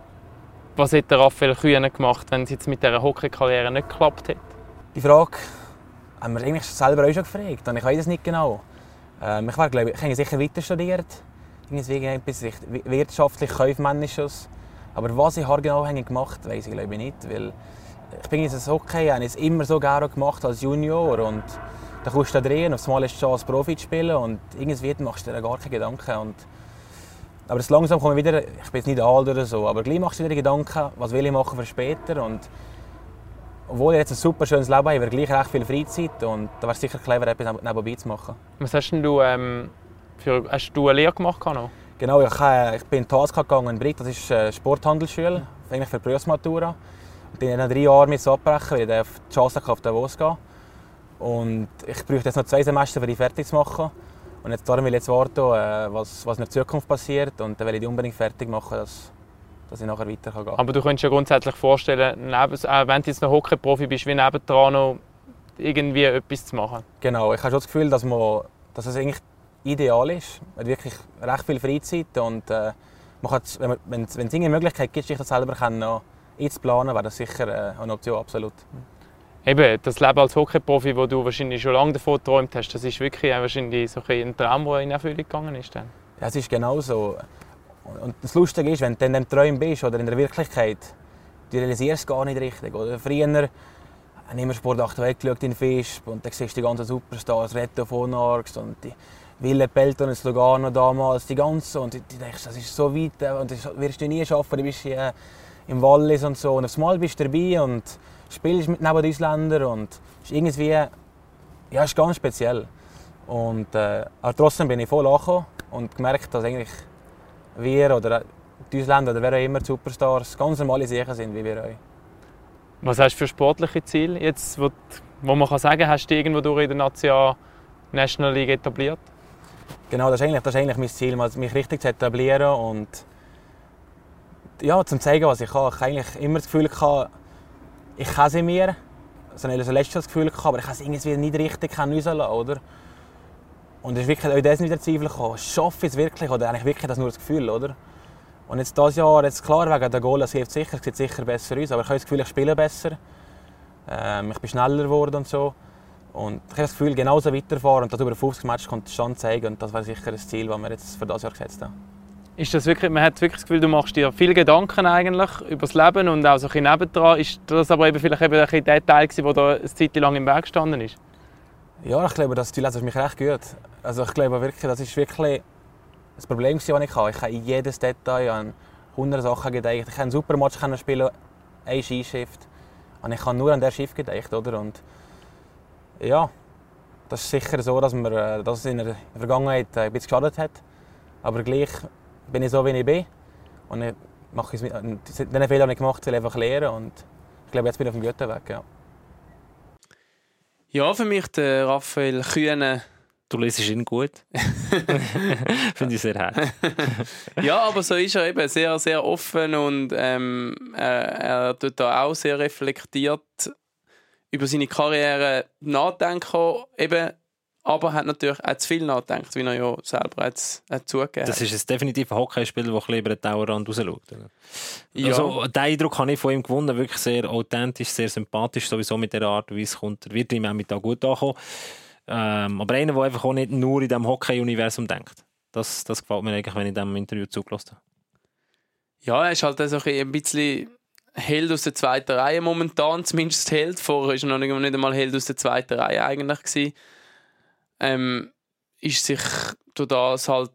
Was hätte Raphael Kühne gemacht, wenn es jetzt mit dieser Hockey-Karriere nicht geklappt hätte? Die Frage haben wir eigentlich selber auch schon gefragt und ich weiß es nicht genau. Ähm, ich, war, glaube, ich habe sicher weiter studiert, irgendwie etwas wirtschaftlich kaufmännisches. Aber was ich genau gemacht habe, weiß ich glaube ich nicht, weil ich bin jetzt Hockey, habe es immer so gerne gemacht als Junior und da kommst du da drin und auf einmal ist die Chance Profi zu spielen und irgendwie machst du dir gar keine Gedanken und aber jetzt langsam komme ich wieder, ich bin jetzt nicht alt oder so, aber gleich machst du wieder Gedanken, was will ich machen für später und obwohl ich jetzt ein super schönes Leben habe, habe ich gleich recht viel Freizeit und da wäre es sicher clever, etwas nebenbei zu machen. Was hast du, ähm, für, hast du eine Lehre gemacht? Noch? Genau, ich, äh, ich bin in die HSK gegangen in Brick, das ist eine Sporthandelsschule, eigentlich für Berufsmatura. Ich bin nach drei Jahren mit abbrechen, weil ich die Chance auf Davos gehen Und ich brauche jetzt noch zwei Semester, um die fertig zu machen. Und jetzt darum will ich jetzt warten, äh, was, was in der Zukunft passiert. Und dann will ich die unbedingt fertig machen, dass, dass ich nachher weiter gehen kann. Aber du könntest dir grundsätzlich vorstellen, neben, äh, wenn du jetzt noch Hockey-Profi bist, wie nebendran noch irgendwie etwas zu machen? Genau, ich habe schon das Gefühl, dass, man, dass es eigentlich ideal ist. Man hat wirklich recht viel Freizeit und äh, man kann, wenn, wenn, wenn es eine Möglichkeit gibt, sich das selber kann, noch einzuplanen, wäre das sicher äh, eine Option, absolut. Eben, das Leben als Hockeyprofi, wo du wahrscheinlich schon lange davon geträumt hast, das ist wirklich wahrscheinlich so ein Traum, der in Erfüllung gegangen ist. Dann. Ja, es ist genau so. Und das Lustige ist, wenn du in dem Traum bist oder in der Wirklichkeit, du realisierst es gar nicht richtig. Oder früher habe ich immer Sport 8 weggeschaut in Fisch und dann siehst du die ganzen Superstars, Reto von Arx und die Wille Pelton und Lugano damals, die ganzen. Und du denkst, das ist so weit und das wirst du nie schaffen, du bist hier im Wallis und so. Und aufs Mal bist du dabei und spielst mit neben den Ausländern und es ist irgendwie, ja, ist ganz speziell. Und, äh, aber trotzdem bin ich voll angekommen und gemerkt, dass eigentlich wir oder die Ausländer oder wer auch immer Superstars ganz normale Sachen sind, wie wir auch. Was hast du für sportliche Ziele jetzt, wo, wo man kann sagen, hast du irgendwo durch in der Nation National League etabliert? Genau, das ist eigentlich, das ist eigentlich mein Ziel, mich richtig zu etablieren und ja, zum zeigen, was ich kann. Ich habe eigentlich immer das Gefühl gehabt, ich kann sie mir. Also ich letztes das Gefühl gehabt, aber ich kann es irgendwie nicht richtig rauslassen, oder? Und es ist wirklich auch das nicht der Zweifel gekommen. Schaffe ich es wirklich oder eigentlich wirklich das nur das Gefühl, oder? Und jetzt dieses Jahr, jetzt klar, wegen der Goal, es hilft sicher, sieht sicher besser aus, aber ich habe das Gefühl, ich spiele besser. Ähm, ich bin schneller geworden und so. Und ich habe das Gefühl, genauso weiterfahren und das über 50 Matches konstant zeigen und das wäre sicher das Ziel, das wir jetzt für dieses Jahr gesetzt haben ist das wirklich, man hat wirklich das Gefühl, du machst dir viele Gedanken eigentlich über das Leben und auch so ein bisschen nebendran. Ist das aber eben vielleicht eben ein der Teil gewesen, der da eine Zeit lang im Weg gestanden ist? Ja, ich glaube, das, die lesen mich recht gut. Also ich glaube wirklich, das ist wirklich das Problem, das ich hatte. Ich habe in jedes Detail an hundert Sachen gedacht. Ich konnte einen super Match spielen, ein Skishift. Und ich habe nur an der Schiff gedacht, oder? Und Ja, das ist sicher so, dass mir äh, das in der Vergangenheit ein bisschen geschadet hat. Aber gleich bin ich so, wie ich bin. Und ich mache es mit, diesen Fehler habe ich gemacht, will einfach lernen. Und ich glaube, jetzt bin ich auf dem guten Weg. Ja, ja für mich der Raphael Kühne. Du lesest ihn gut. Finde ich sehr hart. ja, aber so ist er eben sehr, sehr offen und ähm, er, er tut da auch sehr reflektiert über seine Karriere nachdenken. Eben aber hat natürlich auch zu viel nachgedacht, wie er ja selber jetzt hat zugegeben Das ist definitiv ein Hockeyspieler, der ein über den Tauerrand rausschaut. Ja. Also, den Eindruck habe ich von ihm gewonnen, wirklich sehr authentisch, sehr sympathisch, sowieso mit der Art, wie es kommt. Er wird ihm auch mit da gut ankommen. Ähm, aber einer, der einfach auch nicht nur in diesem Hockey-Universum denkt. Das, das gefällt mir eigentlich, wenn ich diesem Interview zugelassen habe. Ja, er ist halt also ein bisschen Held aus der zweiten Reihe momentan, zumindest Held. Vorher war er noch nicht einmal Held aus der zweiten Reihe eigentlich. Gewesen ähm, ist sich durch das halt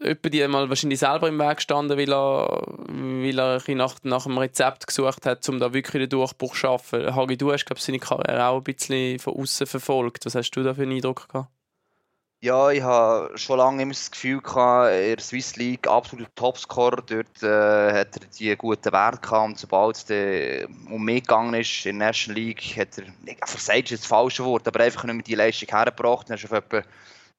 etwa die wahrscheinlich selber im Weg gestanden, weil er, weil er nach, nach einem Rezept gesucht hat, um da wirklich den Durchbruch zu schaffen. Hagi, du hast, glaube seine Karriere auch ein bisschen von außen verfolgt. Was hast du da für einen Eindruck gehabt? Ja, ich habe schon lange immer das Gefühl gehabt, in der Swiss League absoluter Topscorer. Dort äh, hat er die guten Werte gehabt. Und sobald es um mich gegangen ist in der National League, hat er, nicht versagt ist das falsche Wort, aber einfach nicht mehr die Leistung hergebracht. Er ist auf etwa,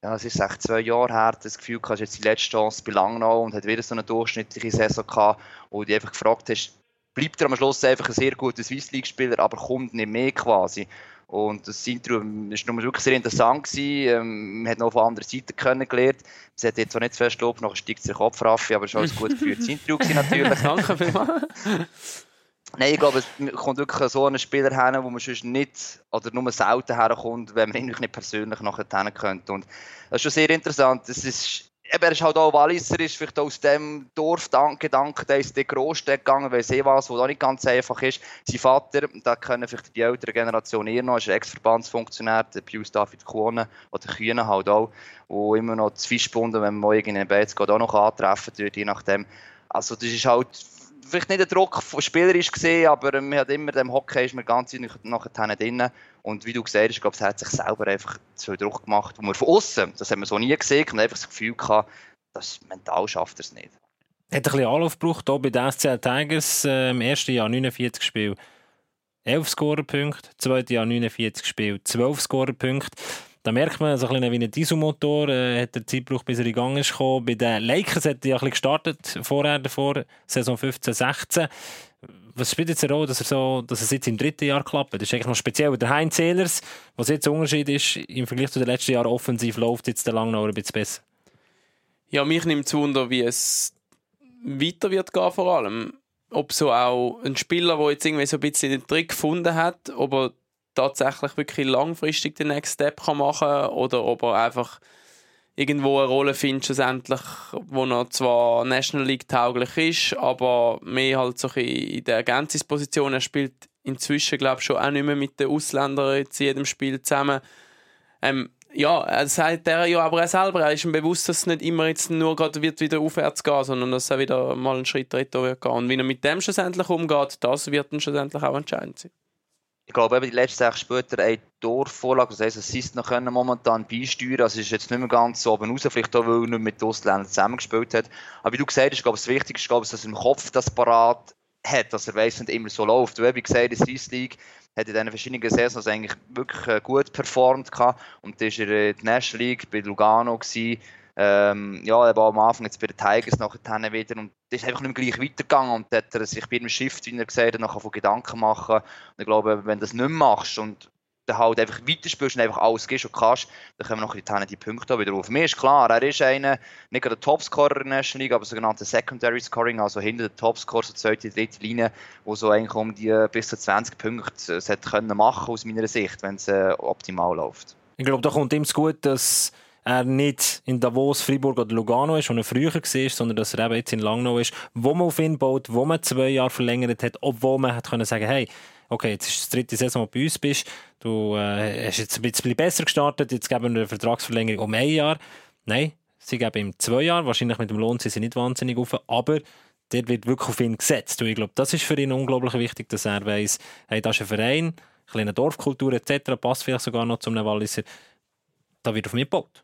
ja, es ist echt zwei Jahre her, das Gefühl gehabt, jetzt die letzte Chance bei Langnau und hat wieder so eine durchschnittliche Saison gehabt, wo du einfach gefragt hast, bleibt er am Schluss einfach ein sehr guter Swiss League-Spieler, aber kommt nicht mehr quasi. Und das Intro war wirklich sehr interessant. Gewesen. Ähm, man hat noch von anderen Seiten kennengelernt. Es hat jetzt auch nicht zu fest Lob, nachher steigt der Kopf rauf, aber es war ein gut geführtes Intro natürlich. Danke vielmals. Nein, ich glaube, es kommt wirklich so einen Spieler her, wo man sonst nicht oder nur selten herkommt, wenn man ihn nicht persönlich nachher kennen könnte. Und das ist schon sehr interessant. Das ist er ist halt auch Walliser, ist vielleicht aus dem Dorfgedanken, der ist in die Großstadt gegangen, weil eh was, was auch nicht ganz einfach ist. Sein Vater, da können vielleicht die ältere Generation eher noch, ist Ex-Verbandsfunktionär, der Pius David Kuhne, oder Kühne halt auch, wo immer noch zu Fischbunden, wenn man in den Beiz geht, auch noch antreffen dort, je nachdem. Also das ist halt vielleicht nicht der Druck von spielerisch gesehen, aber man hat immer dem Hockey ist man ganz nachher drin. Und wie du gesagt hast, glaube, es hat sich selber einfach zu Druck gemacht, wo man von außen, das haben wir so nie gesehen, und einfach das Gefühl gehabt, dass mental schafft er es nicht. Hat ein bisschen Anlauf gebraucht hier bei den SCL Tigers äh, im ersten Jahr 49 Spiele. 11 Scorerpunkte, im zweiten Jahr 49 Spiele, 12 Scorerpunkte. Da merkt man, so ein bisschen wie ein Dieselmotor äh, hat der Zeit gebraucht, bis er in Gang ist gekommen. Bei den Lakers hat er ja ein gestartet vorher davor, Saison 15, 16. Was spielt jetzt eine Rolle, dass, er so, dass es jetzt im dritten Jahr klappt? Das ist eigentlich noch speziell der Heinz Ehlers. Was jetzt der Unterschied ist, im Vergleich zu den letzten Jahren offensiv läuft jetzt der Langnau ein bisschen besser. Ja, mich nimmt es Wunder, wie es weiter wird gehen vor allem. Ob so auch ein Spieler, der jetzt irgendwie so ein bisschen den Trick gefunden hat, ob er tatsächlich wirklich langfristig den Next Step kann machen kann oder ob er einfach irgendwo eine Rolle findet, schlussendlich, wo er zwar National League tauglich ist, aber mehr halt so in der Ergänzungsposition. Er spielt inzwischen, glaube ich, schon auch nicht mehr mit den Ausländern in jedem Spiel zusammen. Ähm, ja, er sagt er ja aber er selber, er ist ihm bewusst, dass es nicht immer jetzt nur gerade wird wieder aufwärts gehen, sondern dass er wieder mal einen Schritt weiter wird gehen. Und wie er mit dem schlussendlich umgeht, das wird dann schlussendlich auch entscheidend sein ich glaube, eben die letzten sechs Spieler eine Torvorlage, das heisst, Assist noch können momentan beisteuern. Also ist jetzt nicht mehr ganz oben raus, vielleicht auch, weil er nicht mit Ausländern zusammengespielt hat. Aber wie du gesagt hast, glaube das Wichtigste glaube ich, dass er im Kopf das parat hat, dass er weiss, nicht immer so läuft. Weil, wie gesagt, in der Swiss League hat in diesen verschiedenen Saisons eigentlich wirklich äh, gut performt. Und dann war er in der National League bei Lugano gewesen, ähm, ja, er war am Anfang jetzt bei den Tigers nachher wieder und das ist einfach nicht mehr gleich weitergegangen und hat er sich bei einem Shift, wie er gesagt hat, nachher von Gedanken machen. Und ich glaube, wenn du das nicht machst und dann halt einfach weiterspielst und einfach alles gibst und kannst, dann kommen noch die, die Punkte wieder auf. Mir ist klar, er ist einer, nicht der Topscorer in der National League, aber sogenannte Secondary Scoring, also hinter der Topscorer, so zweite, dritte Linie, wo so eigentlich um die bis zu 20 Punkte äh, können machen aus meiner Sicht, wenn es äh, optimal läuft. Ich glaube, da kommt ihm zu gut, dass er nicht in Davos, Fribourg oder Lugano ist, wo er früher war, sondern dass er eben jetzt in Langnau ist, wo man auf ihn baut, wo man zwei Jahre verlängert hat, obwohl man hat können sagen, hey, okay, jetzt ist die dritte Saison, wo du bei uns bist, du äh, hast jetzt ein bisschen besser gestartet, jetzt geben wir eine Vertragsverlängerung um ein Jahr. Nein, sie geben ihm zwei Jahre, wahrscheinlich mit dem Lohn sind sie nicht wahnsinnig auf, aber der wird wirklich auf ihn gesetzt. Und ich glaube, das ist für ihn unglaublich wichtig, dass er weiß, hey, das ist ein Verein, kleine Dorfkultur etc., passt vielleicht sogar noch zum Walliser, da wird auf mich gebaut.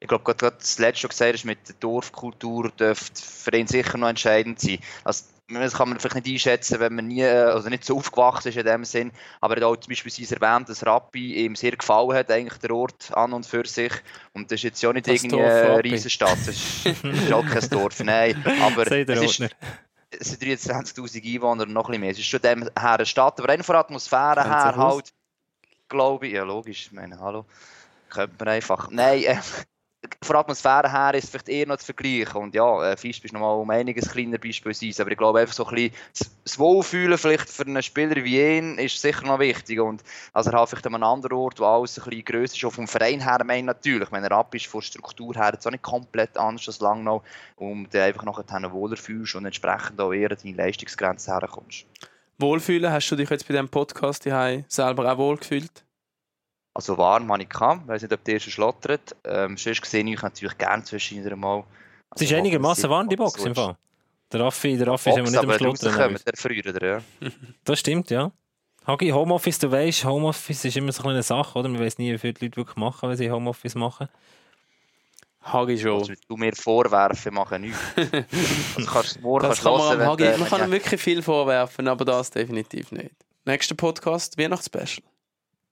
Ich glaube, gerade das letzte, was gesagt hast, mit der Dorfkultur dürfte für ihn sicher noch entscheidend sein. Also, das kann man vielleicht nicht einschätzen, wenn man nie, also nicht so aufgewachsen ist in dem Sinn. Aber er hat auch zum Beispiel erwähnt, dass Rappi ihm sehr gefallen hat, eigentlich der Ort an und für sich. Und das ist jetzt ja nicht Das irgendwie Dorf eine Rappi. Riesenstadt. Das ist, das ist auch kein Dorf, nein. Aber es ist, Ordner. es sind 23'000 Einwohner, noch ein bisschen mehr. Es ist schon dem her eine Stadt, aber rein von der Atmosphäre her halt, glaube ich, ja logisch, ich meine, hallo, könnte man einfach, nein, äh, von der Atmosphäre her ist es vielleicht eher noch zu vergleichen. Und ja, äh, Fischb ist nochmal um einiges kleiner beispielsweise, aber ich glaube einfach so ein bisschen das- Wohlfühlen vielleicht für einen Spieler wie ihn ist sicher noch wichtig. Und also er hat vielleicht an einem anderen Ort, wo alles ein bisschen grösser ist, auch vom Verein her meine ich natürlich, wenn er ab ist von der Struktur her jetzt auch nicht komplett anders als Langnau und du einfach nachher wohler fühlst und entsprechend auch eher deine Leistungsgrenze herkommst. Wohlfühlen, hast du dich jetzt bei diesem Podcast die selber auch wohlgefühlt? Also warm habe ich gehabt, ich weiß nicht, ob der erste schlottert. Ähm, sonst sehe ich euch natürlich gerne zwischendurch mal. Es ist einigermaßen warm, die Box im Fall. Der Raffi, der Raffi Box, ist immer nicht am rauskommen, der früher, ja. Das stimmt, ja. Hagi, Homeoffice, du weißt, Homeoffice ist immer so eine Sache, oder? Man weiß nie, wie viele Leute wirklich machen, wenn sie Homeoffice machen. Hagi schon. Also, du mir vorwerfen, mache nichts. Also kannst du morgen Das kann man, Hagi, wenn, man kann ihm wirklich viel vorwerfen, aber das definitiv nicht. Nächster Podcast, Weihnachtsspecial.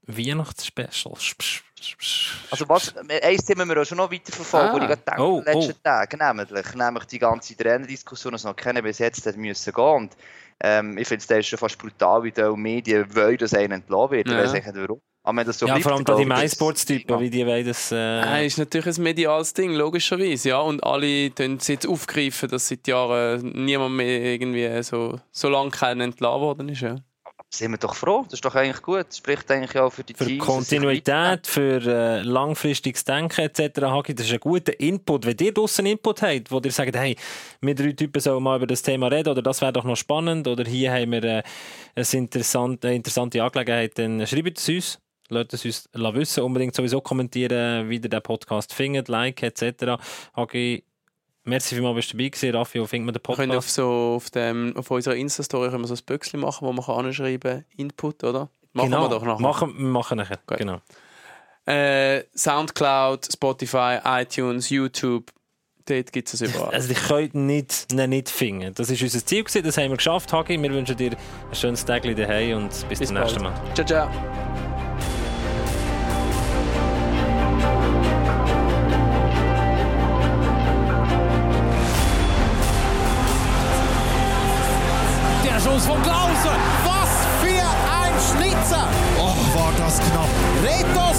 Weihnachtsspecial. Also was, ein Thema müssen wir auch schon noch weiterverfolgen, Ah. wo ich gerade denke, Oh, in den letzten Tagen, nämlich, nämlich die ganze Trainerdiskussion, die es noch kennen bis jetzt hat müssen gehen. Und, ähm, ich finde es schon fast brutal, wie die Medien wollen, dass einer entlassen wird. Ich Ja. weiß nicht warum. Aber das so ja, bleibt, vor allem die ich, das- MySports-Typen, wie die wollen das... Äh, Äh, ist natürlich ein mediales Ding, logischerweise, ja. Und alle tun es jetzt aufgreifen, dass seit Jahren niemand mehr irgendwie so, so lange kein entlassen worden ist. Ja. Sind wir doch froh. Das ist doch eigentlich gut. Das spricht eigentlich auch für die für Teams. Kontinuität, für äh, langfristiges Denken etc. Hagi, das ist ein guter Input. Wenn ihr draussen Input habt, wo ihr sagt, hey, wir drei Typen sollen mal über das Thema reden oder das wäre doch noch spannend oder hier haben wir äh, eine interessante, eine interessante Angelegenheit, dann schreibt es uns. Lasst es uns wissen. Unbedingt sowieso kommentieren, wie ihr den Podcast findet, like etc. Hagi, merci vielmals, bist du dabei gewesen. Raffi, wo findet man den Wir können auf, Podcast? so, auf, dem, auf unserer Insta-Story können wir so ein Büchschen machen, wo man kann anschreiben Input, oder? Machen genau. wir doch nachher. Machen, wir machen nachher. Gut. Genau. Äh, Soundcloud, Spotify, iTunes, YouTube. Dort gibt es überall. Also, ich könnt nicht, nicht finden. Das war unser Ziel, gewesen, das haben wir geschafft, Hagi. Wir wünschen dir ein schönes Tag daheim und bis, Bis zum nächsten. Mal. Ciao, ciao. von Klausen. Was für ein Schnitzer. Oh, war das knapp. Retos